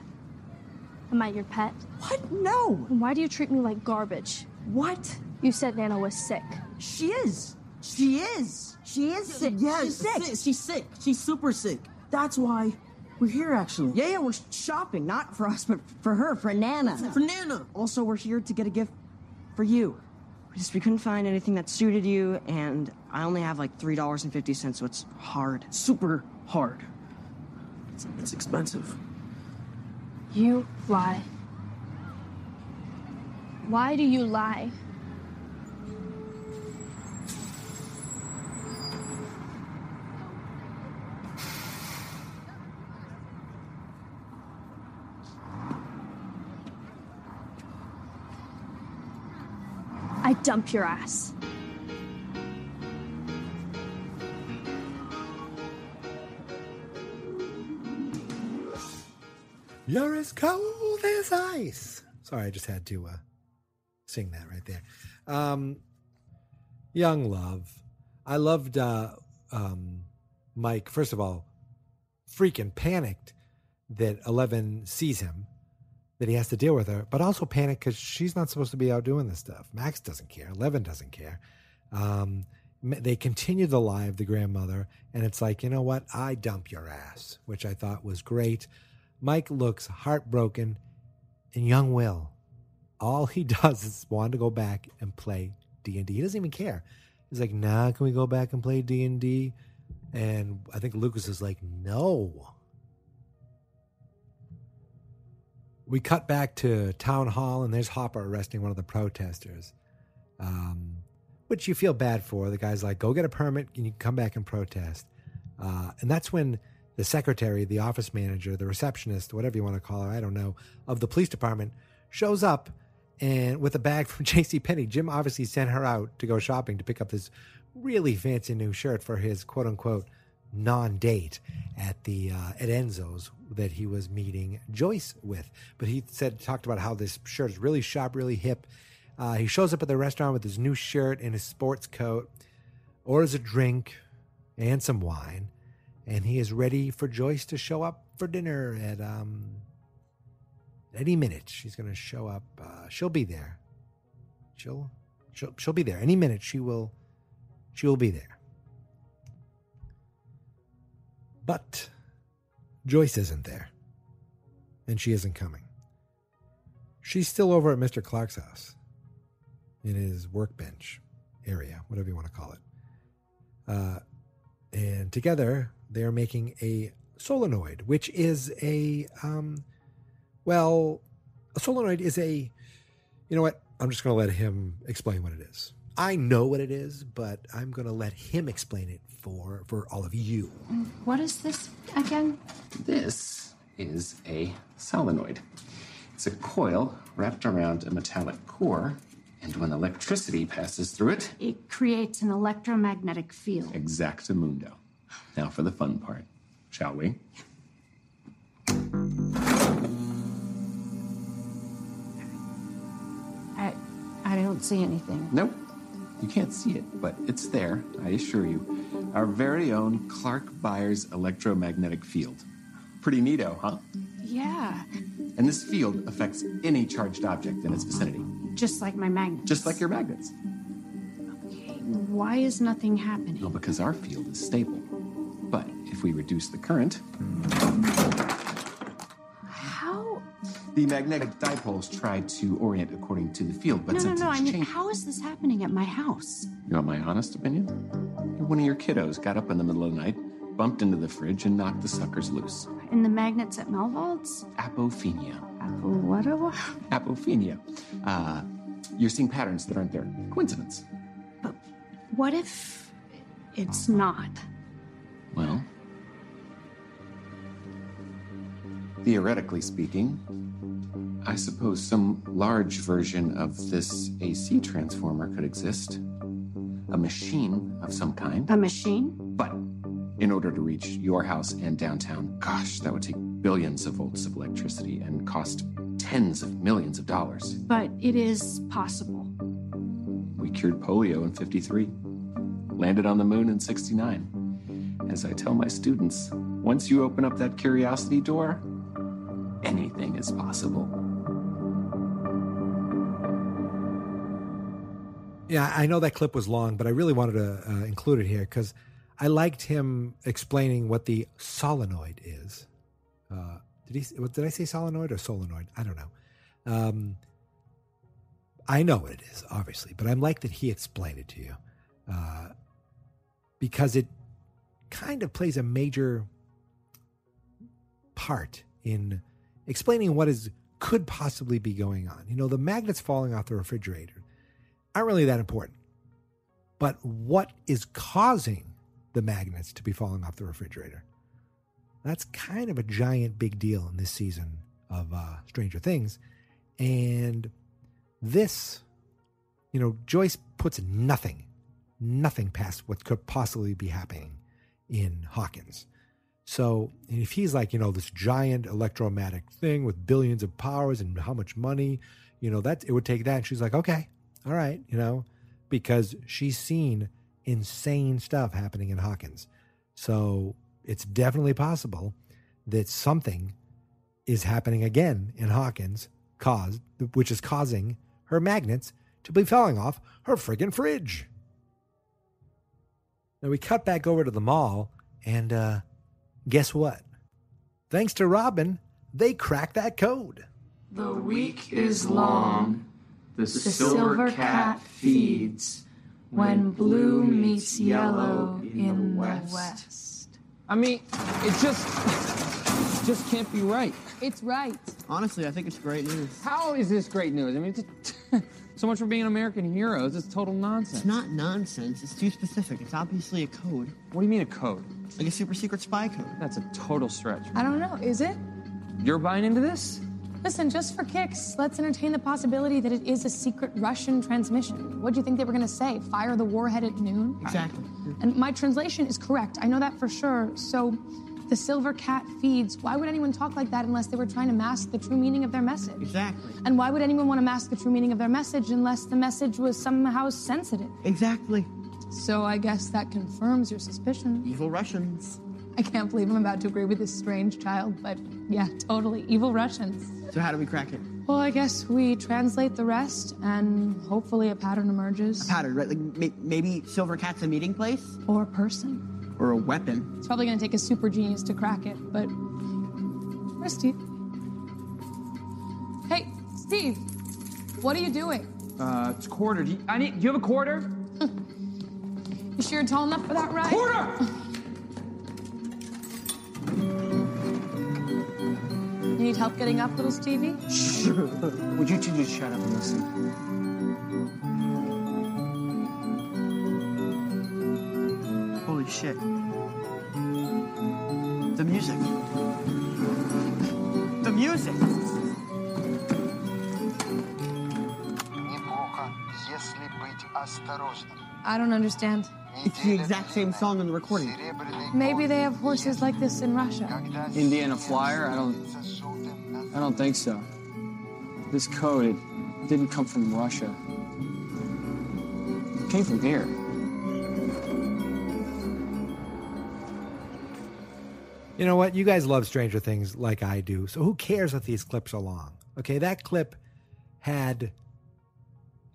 Am I your pet? What? No. And why do you treat me like garbage? What? You said Nana was sick. She is. She is. She is sick. Yeah, She's sick. si- She's sick. She's super sick. That's why we're here, actually. Yeah, yeah, we're shopping, not for us, but for her, for Nana. For Nana. Also, we're here to get a gift for you. We just we couldn't find anything that suited you, and I only have like three dollars and fifty cents, so it's hard. Super hard. It's, it's expensive. You lie. Why do you lie? I dump your ass. You're as cold as ice. Sorry, I just had to uh, sing that right there. Um, young love. I loved uh, um, Mike. First of all, freaking panicked that Eleven sees him, that he has to deal with her, but also panicked because she's not supposed to be out doing this stuff. Max doesn't care. Eleven doesn't care. Um, they continue the lie of the grandmother, and it's like, you know what? I dump your ass, which I thought was great. Mike looks heartbroken, and young Will, all he does is want to go back and play D and D. He doesn't even care. He's like, "Nah, can we go back and play D and D?" And I think Lucas is like, "No." We cut back to town hall, and there's Hopper arresting one of the protesters, um, which you feel bad for. The guy's like, "Go get a permit, and you come back and protest." Uh, and that's when the secretary, the office manager, the receptionist, whatever you want to call her, I don't know, of the police department shows up and with a bag from J.C. Penney. Jim obviously sent her out to go shopping to pick up this really fancy new shirt for his quote unquote non-date at the uh, at Enzo's that he was meeting Joyce with. But he said talked about how this shirt is really sharp, really hip. Uh, he shows up at the restaurant with his new shirt and his sports coat, orders a drink and some wine, and he is ready for Joyce to show up for dinner at um any minute. She's going to show up. Uh, she'll be there. She'll she'll she'll be there any minute. She will she will be there. But Joyce isn't there, and she isn't coming. She's still over at Mr. Clark's house in his workbench area, whatever you want to call it. Uh, and together they're making a solenoid, which is a um, well, a solenoid is a you know what? I'm just going to let him explain what it is. I know what it is, but I'm going to let him explain it for for all of you. What is this again? This is a solenoid. It's a coil wrapped around a metallic core, and when electricity passes through it, It creates an electromagnetic field. exactamundo. Now for the fun part, shall we? I, I don't see anything. Nope. You can't see it, but it's there, I assure you. Our very own Clark Byers electromagnetic field. Pretty neato, oh, huh? Yeah, And this field affects any charged object in its vicinity, just like my magnet. just like your magnets. Okay, Why is nothing happening? Well, because our field is stable. If we reduce the current, How? the magnetic dipoles try to orient according to the field, but no, no, since no. it's I mean, changed- how is this happening at my house? You want my honest opinion? One of your kiddos got up in the middle of the night, bumped into the fridge, and knocked the suckers loose. In the magnets at Melvald's? Apophenia. Apple what? a- what? Apophenia. Uh, you're seeing patterns that aren't there. Coincidence. But what if it's not? Well, theoretically speaking, I suppose some large version of this AC transformer could exist. A machine of some kind. A machine? But in order to reach your house and downtown, gosh, that would take billions of volts of electricity and cost tens of millions of dollars. But it is possible. We cured polio in 53, landed on the moon in 69. As I tell my students, once you open up that curiosity door, anything is possible. Yeah, I know that clip was long, but I really wanted to uh, include it here because I liked him explaining what the solenoid is. Uh, did he? What, did I say solenoid or solenoid? I don't know. Um, I know what it is, obviously, but I'm like that he explained it to you uh, because it kind of plays a major part in explaining what is could possibly be going on. You know, the magnets falling off the refrigerator aren't really that important, but what is causing the magnets to be falling off the refrigerator? That's kind of a giant big deal in this season of uh, Stranger Things, and this, you know, Joyce puts nothing, nothing past what could possibly be happening in Hawkins. So if he's like, you know, this giant electromagnetic thing with billions of powers and how much money, you know, that it would take that. And she's like, okay, all right, you know, because she's seen insane stuff happening in Hawkins. So it's definitely possible that something is happening again in Hawkins, caused which is causing her magnets to be falling off her friggin' fridge. Now we cut back over to the mall, and uh, guess what? Thanks to Robin, they cracked that code. The week is long. The, silver, cat feeds when blue meets yellow in the west. I mean, it just it just can't be right. It's right. Honestly, I think it's great news. How is this great news? I mean, it's so much for being American heroes. It's total nonsense. It's not nonsense. It's too specific. It's obviously a code. What do you mean a code? Like a super secret spy code. That's a total stretch. I don't know. Is it? You're buying into this? Listen, just for kicks, let's entertain the possibility that it is a secret Russian transmission. What do you think they were going to say? Fire the warhead at noon? Exactly. And my translation is correct. I know that for sure. So, the silver cat feeds. Why would anyone talk like that unless they were trying to mask the true meaning of their message? Exactly. And why would anyone want to mask the true meaning of their message unless the message was somehow sensitive? Exactly. So I guess that confirms your suspicion. Evil Russians. I can't believe I'm about to agree with this strange child, but yeah, totally. Evil Russians. So how do we crack it? Well, I guess we translate the rest, and hopefully a pattern emerges. A pattern, right? Like may- maybe Silver Cat's a meeting place Or a person. Or a weapon. It's probably going to take a super genius to crack it, but. Where's Steve? Hey, Steve! What are you doing? Uh, it's quarter. Do you, I need. Do you have a quarter? You sure you're tall enough for that ride? Quarter! You need help getting up, little Stevie? Sure. Would you two just shut up and listen? shit. The music. The music. I don't understand. It's the exact same song in the recording. Maybe they have horses like this in Russia. Indiana Flyer? I don't. I don't think so. This code, it didn't come from Russia. It came from here. You know what? You guys love Stranger Things like I do. So who cares if these clips are long? Okay, that clip had.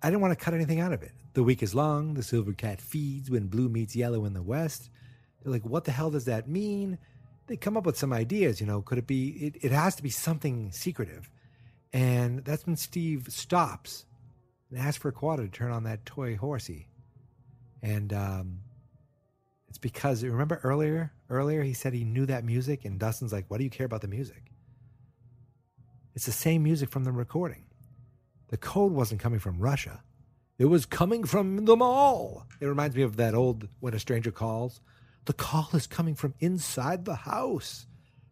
I didn't want to cut anything out of it. The week is long. The silver cat feeds when blue meets yellow in the west. They're like, what the hell does that mean? They come up with some ideas. You know, could it be? It, it has to be something secretive. And that's when Steve stops and asks for Quada to turn on that toy horsey. And um, it's because remember earlier, earlier he said he knew that music, and Dustin's like, "What do you care about the music?" It's the same music from the recording. The code wasn't coming from Russia; it was coming from the mall. It reminds me of that old "When a Stranger Calls." The call is coming from inside the house,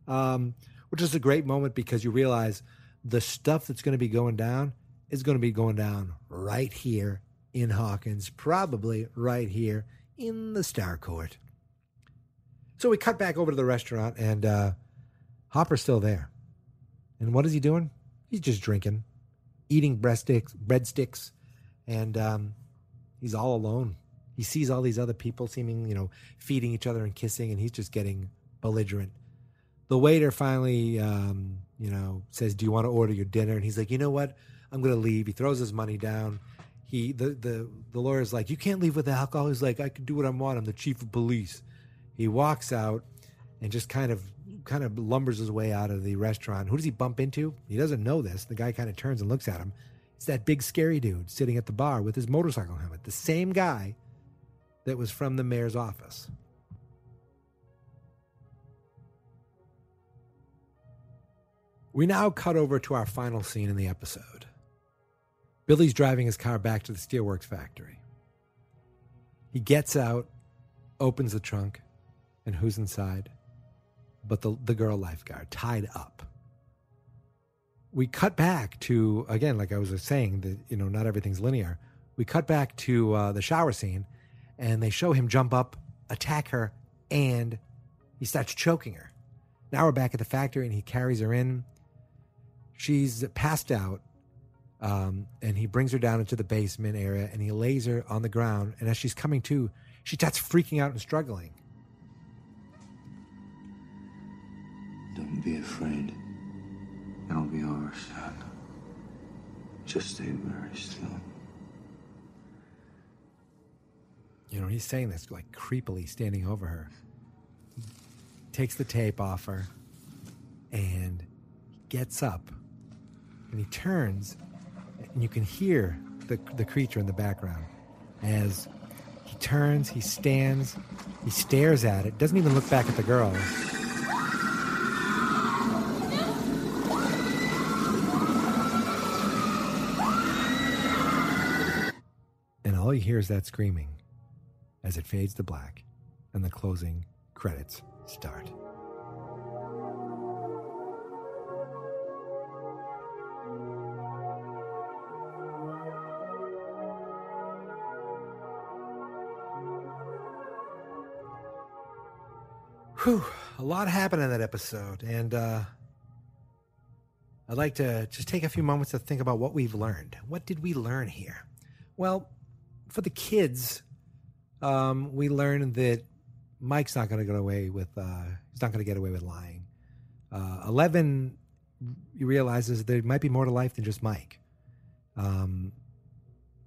um, which is a great moment because you realize the stuff that's going to be going down is going to be going down right here in Hawkins, probably right here in the Starcourt. So we cut back over to the restaurant, and uh, Hopper's still there. And what is he doing? He's just drinking, eating breadsticks, breadsticks, and um, he's all alone. He sees all these other people seeming, you know, feeding each other and kissing, and he's just getting belligerent. the waiter finally, um, you know, says, "Do you want to order your dinner?" And he's like, "You know what? I'm going to leave." He throws his money down. He the the the lawyer's like, "You can't leave with the alcohol." He's like, "I can do what I want. I'm the chief of police." He walks out and just kind of kind of lumbers his way out of the restaurant. Who does he bump into? He doesn't know this. The guy kind of turns and looks at him. It's that big scary dude sitting at the bar with his motorcycle helmet. The same guy that was from the mayor's office. We now cut over to our final scene in the episode. Billy's driving his car back to the steelworks factory. He gets out, opens the trunk, and who's inside? But the, the girl lifeguard, tied up. We cut back to, again, like I was saying, that, you know, not everything's linear. We cut back to uh, the shower scene, and they show him jump up, attack her, and he starts choking her. Now we're back at the factory, and he carries her in she's passed out um, and he brings her down into the basement area and he lays her on the ground and as she's coming to she starts freaking out and struggling Don't be afraid. It'll be over soon. Just stay very still. you know he's saying this like creepily standing over her takes the tape off her and gets up and he turns and you can hear the, the creature in the background. As he turns he stands he stares at it doesn't even look back at the girl. And all you hear is that screaming. As it fades to black and the closing credits start Whew, a lot happened in that episode, and uh, I'd like to just take a few moments to think about what we've learned. What did we learn here? Well, for the kids, um, we learned that Mike's not going to get away with. Uh, he's not going to get away with lying. Uh, Eleven realizes there might be more to life than just Mike. Um,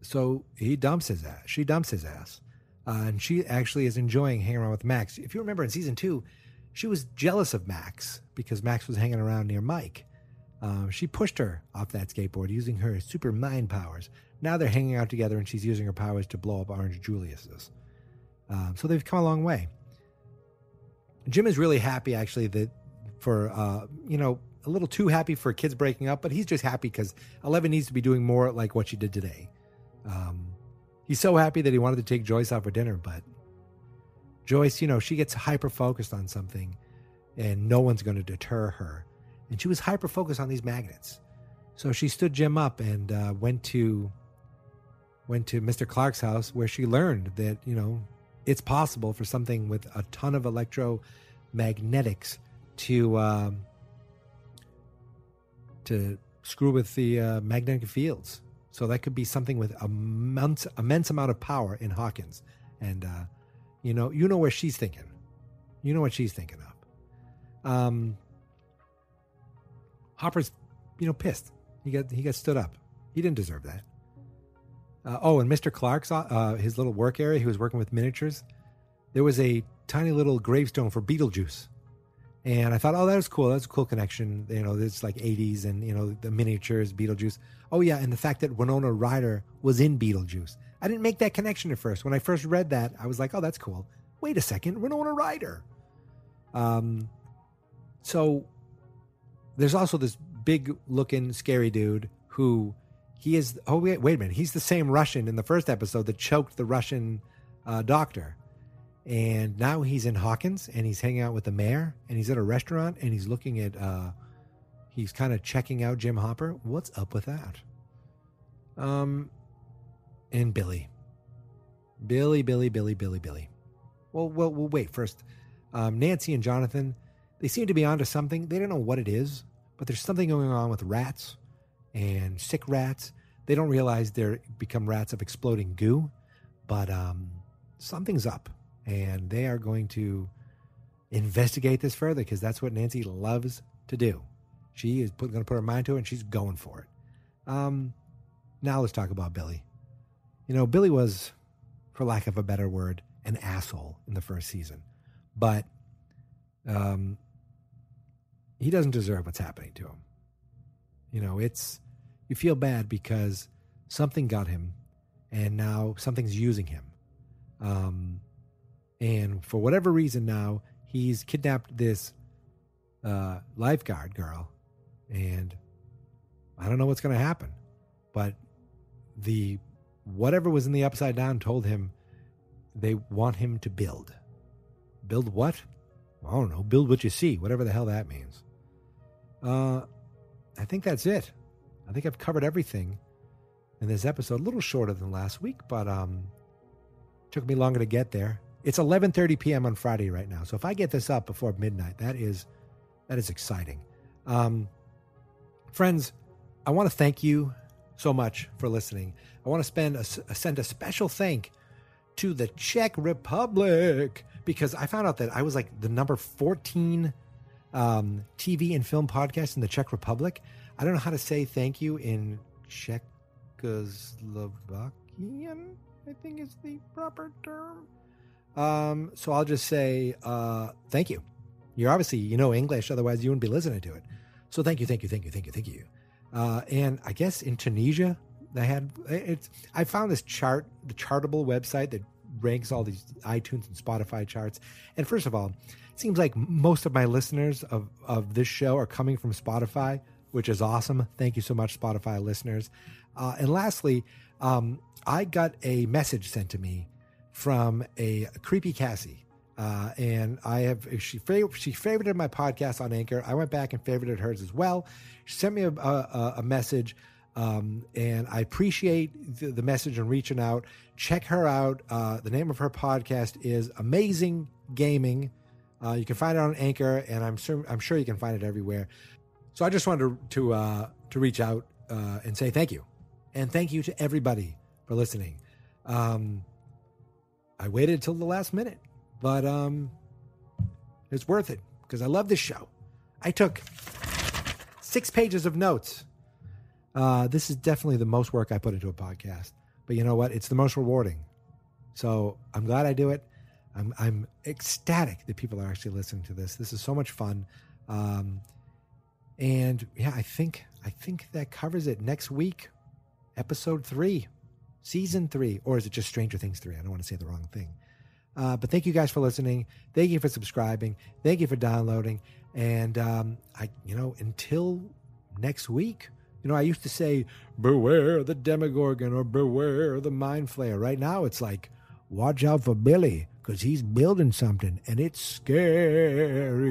so he dumps his ass. She dumps his ass. Uh, and she actually is enjoying hanging around with Max. If you remember in season two, she was jealous of Max because Max was hanging around near Mike. Um, she pushed her off that skateboard using her super mind powers. Now they're hanging out together and she's using her powers to blow up Orange Julius's. Um, so they've come a long way. Jim is really happy actually that for, uh, you know, a little too happy for kids breaking up, but he's just happy because Eleven needs to be doing more like what she did today. Um, He's so happy that he wanted to take Joyce out for dinner, but Joyce, you know, she gets hyper focused on something and no one's going to deter her. And she was hyper focused on these magnets. So she stood Jim up and uh, went to went to Mr. Clark's house where she learned that, you know, it's possible for something with a ton of electromagnetics to um, to screw with the uh, magnetic fields. So that could be something with a immense, immense amount of power in Hawkins. And, uh, you know, you know where she's thinking. You know what she's thinking of. Um, Hopper's, you know, pissed. He got he got stood up. He didn't deserve that. Uh, oh, and Mr. Clark's uh, his little work area. He was working with miniatures. There was a tiny little gravestone for Beetlejuice, and I thought, oh, that was cool. That's a cool connection. You know, it's like '80s, and you know, the miniatures, Beetlejuice. Oh yeah, and the fact that Winona Ryder was in Beetlejuice. I didn't make that connection at first. When I first read that, I was like, oh, that's cool. Wait a second, Winona Ryder. Um, so there's also this big looking scary dude who he is. Oh wait, wait a minute. He's the same Russian in the first episode that choked the Russian uh, doctor, and now he's in Hawkins and he's hanging out with the mayor and he's at a restaurant and he's looking at. Uh, he's kind of checking out Jim Hopper. What's up with that? Um, and Billy, Billy, Billy, Billy, Billy, Billy. Well, well, well. Wait first. Um, Nancy and Jonathan, they seem to be onto something. They don't know what it is, but there's something going on with rats and sick rats. They don't realize they're become rats of exploding goo, but um, something's up, and they are going to investigate this further because that's what Nancy loves to do. She is going to put her mind to it and she's going for it. Um, now let's talk about Billy. You know, Billy was, for lack of a better word, an asshole in the first season, but um, he doesn't deserve what's happening to him. You know, it's you feel bad because something got him, and now something's using him. Um, and for whatever reason, now he's kidnapped this uh, lifeguard girl, and I don't know what's going to happen, but the whatever was in the upside down told him they want him to build. Build what? I don't know. Build what you see, whatever the hell that means. Uh, I think that's it. I think I've covered everything in this episode. A little shorter than last week, but um, took me longer to get there. It's 11:30 p.m. on Friday right now, so if I get this up before midnight, that is that is exciting. Um, friends, I want to thank you so much for listening. I want to spend a, send a special thank to the Czech Republic because I found out that I was like the number 14 um, TV and film podcast in the Czech Republic. I don't know how to say thank you in Czechoslovakian, I think is the proper term. Um, so I'll just say uh, thank you. You're obviously, you know English, otherwise you wouldn't be listening to it. So thank you, thank you, thank you, thank you, thank you. Uh, and I guess in Tunisia, they had it's. I found this chart, the Chartable website that ranks all these iTunes and Spotify charts. And first of all, it seems like most of my listeners of of this show are coming from Spotify, which is awesome. Thank you so much, Spotify listeners. Uh, and lastly, um, I got a message sent to me from a creepy Cassie. Uh, and I have she fav- she favorited my podcast on Anchor. I went back and favorited hers as well. She sent me a, a, a message um, and I appreciate the, the, message and reaching out. Check her out. Uh, the name of her podcast is Amazing Gaming. Uh, you can find it on Anchor, and I'm sure I'm sure you can find it everywhere. So I just wanted to to, uh, to reach out uh, and say thank you, and thank you to everybody for listening. Um, I waited till the last minute, but um, it's worth it because I love this show. I took six pages of notes uh, this is definitely the most work I put into a podcast. But you know what? It's the most rewarding. So I'm glad I do it. I'm I'm ecstatic that people are actually listening to this. This is so much fun. Um, and yeah, I think I think that covers it. Next week, episode three, season three, or is it just Stranger Things three? I don't want to say the wrong thing. Uh, but thank you guys for listening. Thank you for subscribing. Thank you for downloading. And um, I, you know, until next week. You know, I used to say, beware the Demogorgon or beware the Mind Flayer. Right now, it's like, watch out for Billy because he's building something and it's scary.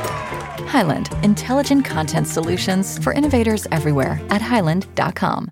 Highland, intelligent content solutions for innovators everywhere at highland.com.